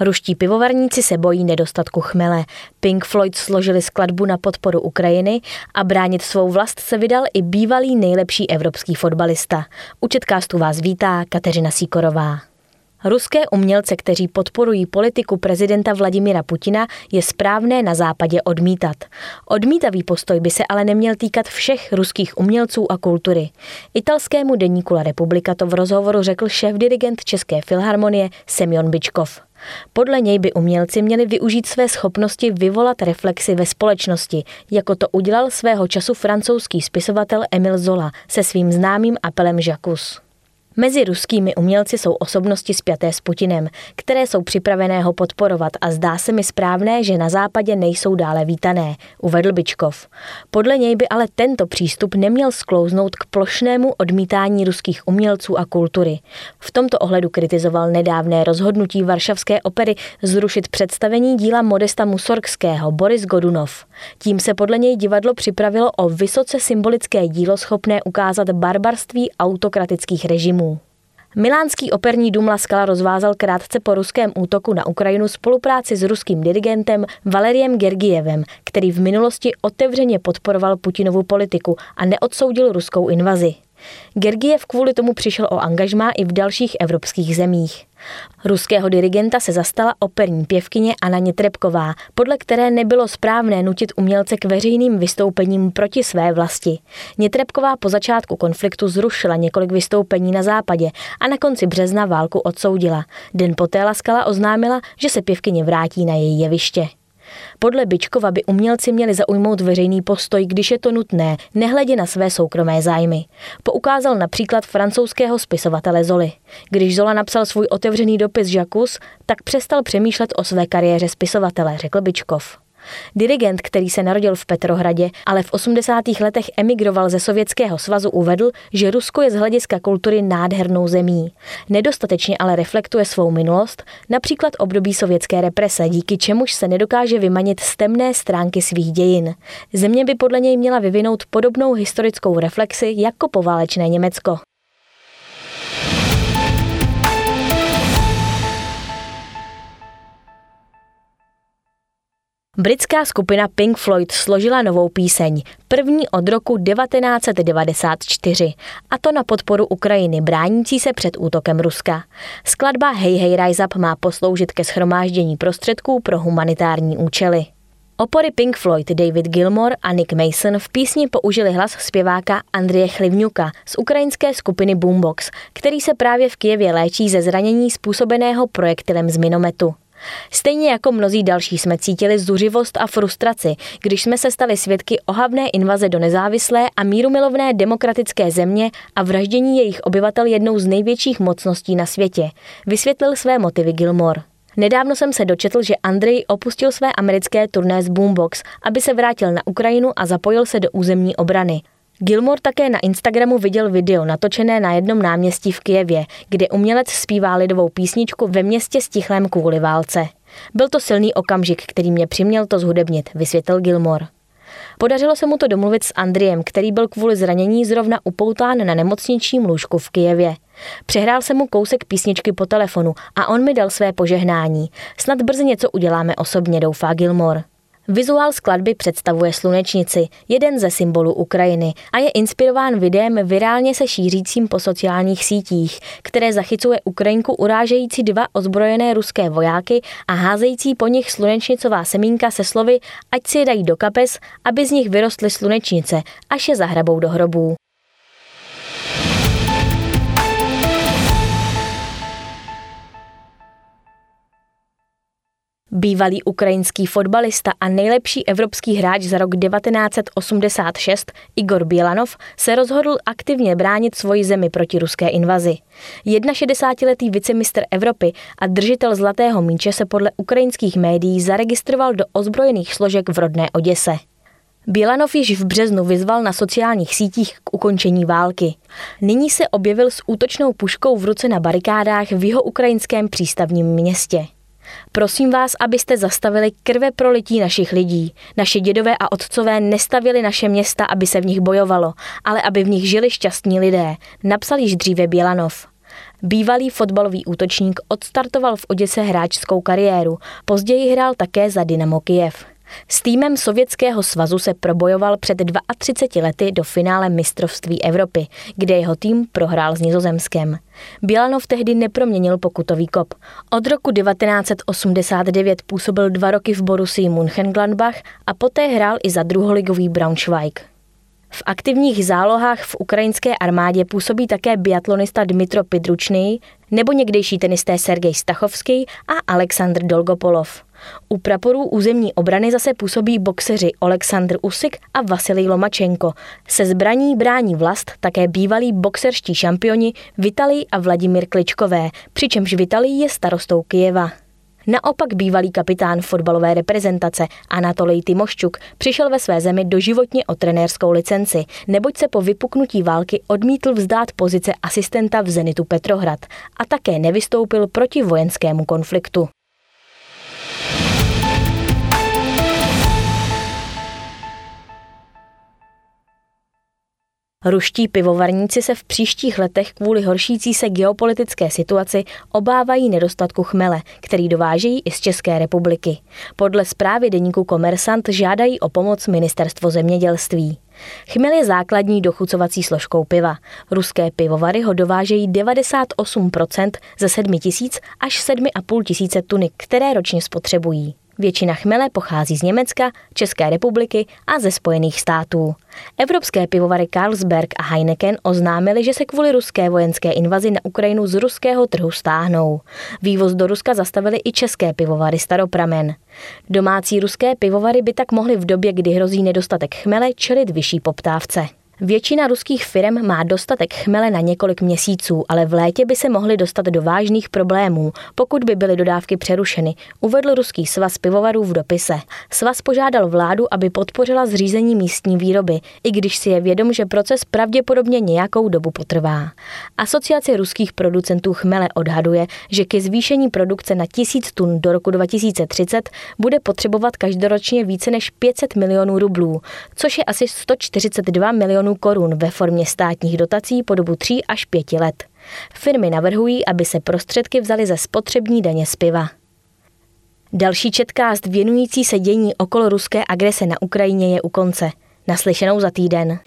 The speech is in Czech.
Ruští pivovarníci se bojí nedostatku chmele. Pink Floyd složili skladbu na podporu Ukrajiny a bránit svou vlast se vydal i bývalý nejlepší evropský fotbalista. U Četkástu vás vítá Kateřina Síkorová. Ruské umělce, kteří podporují politiku prezidenta Vladimira Putina, je správné na západě odmítat. Odmítavý postoj by se ale neměl týkat všech ruských umělců a kultury. Italskému deníku La Republika to v rozhovoru řekl šéf-dirigent České filharmonie Semyon Bičkov. Podle něj by umělci měli využít své schopnosti vyvolat reflexy ve společnosti, jako to udělal svého času francouzský spisovatel Emil Zola se svým známým apelem Jacques. Mezi ruskými umělci jsou osobnosti spjaté s Putinem, které jsou připravené ho podporovat a zdá se mi správné, že na západě nejsou dále vítané, uvedl Bičkov. Podle něj by ale tento přístup neměl sklouznout k plošnému odmítání ruských umělců a kultury. V tomto ohledu kritizoval nedávné rozhodnutí Varšavské opery zrušit představení díla Modesta Musorgského Boris Godunov. Tím se podle něj divadlo připravilo o vysoce symbolické dílo schopné ukázat barbarství autokratických režimů. Milánský operní dům La Scala rozvázal krátce po ruském útoku na Ukrajinu spolupráci s ruským dirigentem Valeriem Gergijevem, který v minulosti otevřeně podporoval Putinovu politiku a neodsoudil ruskou invazi. Gergiev kvůli tomu přišel o angažmá i v dalších evropských zemích. Ruského dirigenta se zastala operní pěvkyně Anna Nětrebková, podle které nebylo správné nutit umělce k veřejným vystoupením proti své vlasti. Nětrebková po začátku konfliktu zrušila několik vystoupení na západě a na konci března válku odsoudila. Den poté Laskala oznámila, že se pěvkyně vrátí na její jeviště. Podle Bičkova by umělci měli zaujmout veřejný postoj, když je to nutné, nehledě na své soukromé zájmy. Poukázal například francouzského spisovatele Zoli. Když Zola napsal svůj otevřený dopis Jacques, tak přestal přemýšlet o své kariéře spisovatele, řekl Bičkov. Dirigent, který se narodil v Petrohradě, ale v 80. letech emigroval ze Sovětského svazu, uvedl, že Rusko je z hlediska kultury nádhernou zemí. Nedostatečně ale reflektuje svou minulost, například období sovětské represe, díky čemuž se nedokáže vymanit z temné stránky svých dějin. Země by podle něj měla vyvinout podobnou historickou reflexi jako poválečné Německo. Britská skupina Pink Floyd složila novou píseň, první od roku 1994, a to na podporu Ukrajiny bránící se před útokem Ruska. Skladba Hey Hey Rise Up má posloužit ke schromáždění prostředků pro humanitární účely. Opory Pink Floyd David Gilmore a Nick Mason v písni použili hlas zpěváka Andrie Chlivňuka z ukrajinské skupiny Boombox, který se právě v Kijevě léčí ze zranění způsobeného projektilem z minometu. Stejně jako mnozí další jsme cítili zuřivost a frustraci, když jsme se stali svědky ohavné invaze do nezávislé a mírumilovné demokratické země a vraždění jejich obyvatel jednou z největších mocností na světě, vysvětlil své motivy Gilmore. Nedávno jsem se dočetl, že Andrej opustil své americké turné z Boombox, aby se vrátil na Ukrajinu a zapojil se do územní obrany. Gilmore také na Instagramu viděl video natočené na jednom náměstí v Kijevě, kde umělec zpívá lidovou písničku ve městě stichlém kvůli válce. Byl to silný okamžik, který mě přiměl to zhudebnit, vysvětlil Gilmore. Podařilo se mu to domluvit s Andriem, který byl kvůli zranění zrovna upoután na nemocničním lůžku v Kijevě. Přehrál se mu kousek písničky po telefonu a on mi dal své požehnání. Snad brzy něco uděláme osobně, doufá Gilmore. Vizuál skladby představuje slunečnici, jeden ze symbolů Ukrajiny, a je inspirován videem virálně se šířícím po sociálních sítích, které zachycuje Ukrajinku urážející dva ozbrojené ruské vojáky a házející po nich slunečnicová semínka se slovy, ať si je dají do kapes, aby z nich vyrostly slunečnice, až je zahrabou do hrobů. Bývalý ukrajinský fotbalista a nejlepší evropský hráč za rok 1986 Igor Bělanov se rozhodl aktivně bránit svoji zemi proti ruské invazi. 61-letý vicemistr Evropy a držitel zlatého míče se podle ukrajinských médií zaregistroval do ozbrojených složek v rodné Oděse. Bělanov již v březnu vyzval na sociálních sítích k ukončení války. Nyní se objevil s útočnou puškou v ruce na barikádách v jeho ukrajinském přístavním městě. Prosím vás, abyste zastavili krve prolití našich lidí. Naši dědové a otcové nestavili naše města, aby se v nich bojovalo, ale aby v nich žili šťastní lidé, napsal již dříve Bělanov. Bývalý fotbalový útočník odstartoval v Oděse hráčskou kariéru, později hrál také za Dynamo Kiev. S týmem Sovětského svazu se probojoval před 32 lety do finále mistrovství Evropy, kde jeho tým prohrál s Nizozemskem. Bělanov tehdy neproměnil pokutový kop. Od roku 1989 působil dva roky v Borussii Mönchengladbach a poté hrál i za druholigový Braunschweig. V aktivních zálohách v ukrajinské armádě působí také biatlonista Dmitro Pidručný nebo někdejší tenisté Sergej Stachovský a Aleksandr Dolgopolov. U praporů územní obrany zase působí boxeři Oleksandr Usik a Vasilij Lomačenko. Se zbraní brání vlast také bývalí boxerští šampioni Vitalij a Vladimír Kličkové, přičemž Vitalij je starostou Kijeva. Naopak bývalý kapitán fotbalové reprezentace Anatolij Timoščuk přišel ve své zemi doživotně o trenérskou licenci, neboť se po vypuknutí války odmítl vzdát pozice asistenta v Zenitu Petrohrad a také nevystoupil proti vojenskému konfliktu. Ruští pivovarníci se v příštích letech kvůli horšící se geopolitické situaci obávají nedostatku chmele, který dovážejí i z České republiky. Podle zprávy deníku Komersant žádají o pomoc ministerstvo zemědělství. Chmel je základní dochucovací složkou piva. Ruské pivovary ho dovážejí 98% ze 7 tisíc až 7,5 tisíce tuny, které ročně spotřebují. Většina chmele pochází z Německa, České republiky a ze Spojených států. Evropské pivovary Carlsberg a Heineken oznámili, že se kvůli ruské vojenské invazi na Ukrajinu z ruského trhu stáhnou. Vývoz do Ruska zastavili i české pivovary Staropramen. Domácí ruské pivovary by tak mohly v době, kdy hrozí nedostatek chmele, čelit vyšší poptávce. Většina ruských firm má dostatek chmele na několik měsíců, ale v létě by se mohly dostat do vážných problémů, pokud by byly dodávky přerušeny, uvedl ruský svaz pivovarů v dopise. Svaz požádal vládu, aby podpořila zřízení místní výroby, i když si je vědom, že proces pravděpodobně nějakou dobu potrvá. Asociace ruských producentů chmele odhaduje, že ke zvýšení produkce na tisíc tun do roku 2030 bude potřebovat každoročně více než 500 milionů rublů, což je asi 142 milionů milionů korun ve formě státních dotací po dobu 3 až 5 let. Firmy navrhují, aby se prostředky vzaly ze spotřební daně z piva. Další četkást věnující se dění okolo ruské agrese na Ukrajině je u konce. Naslyšenou za týden.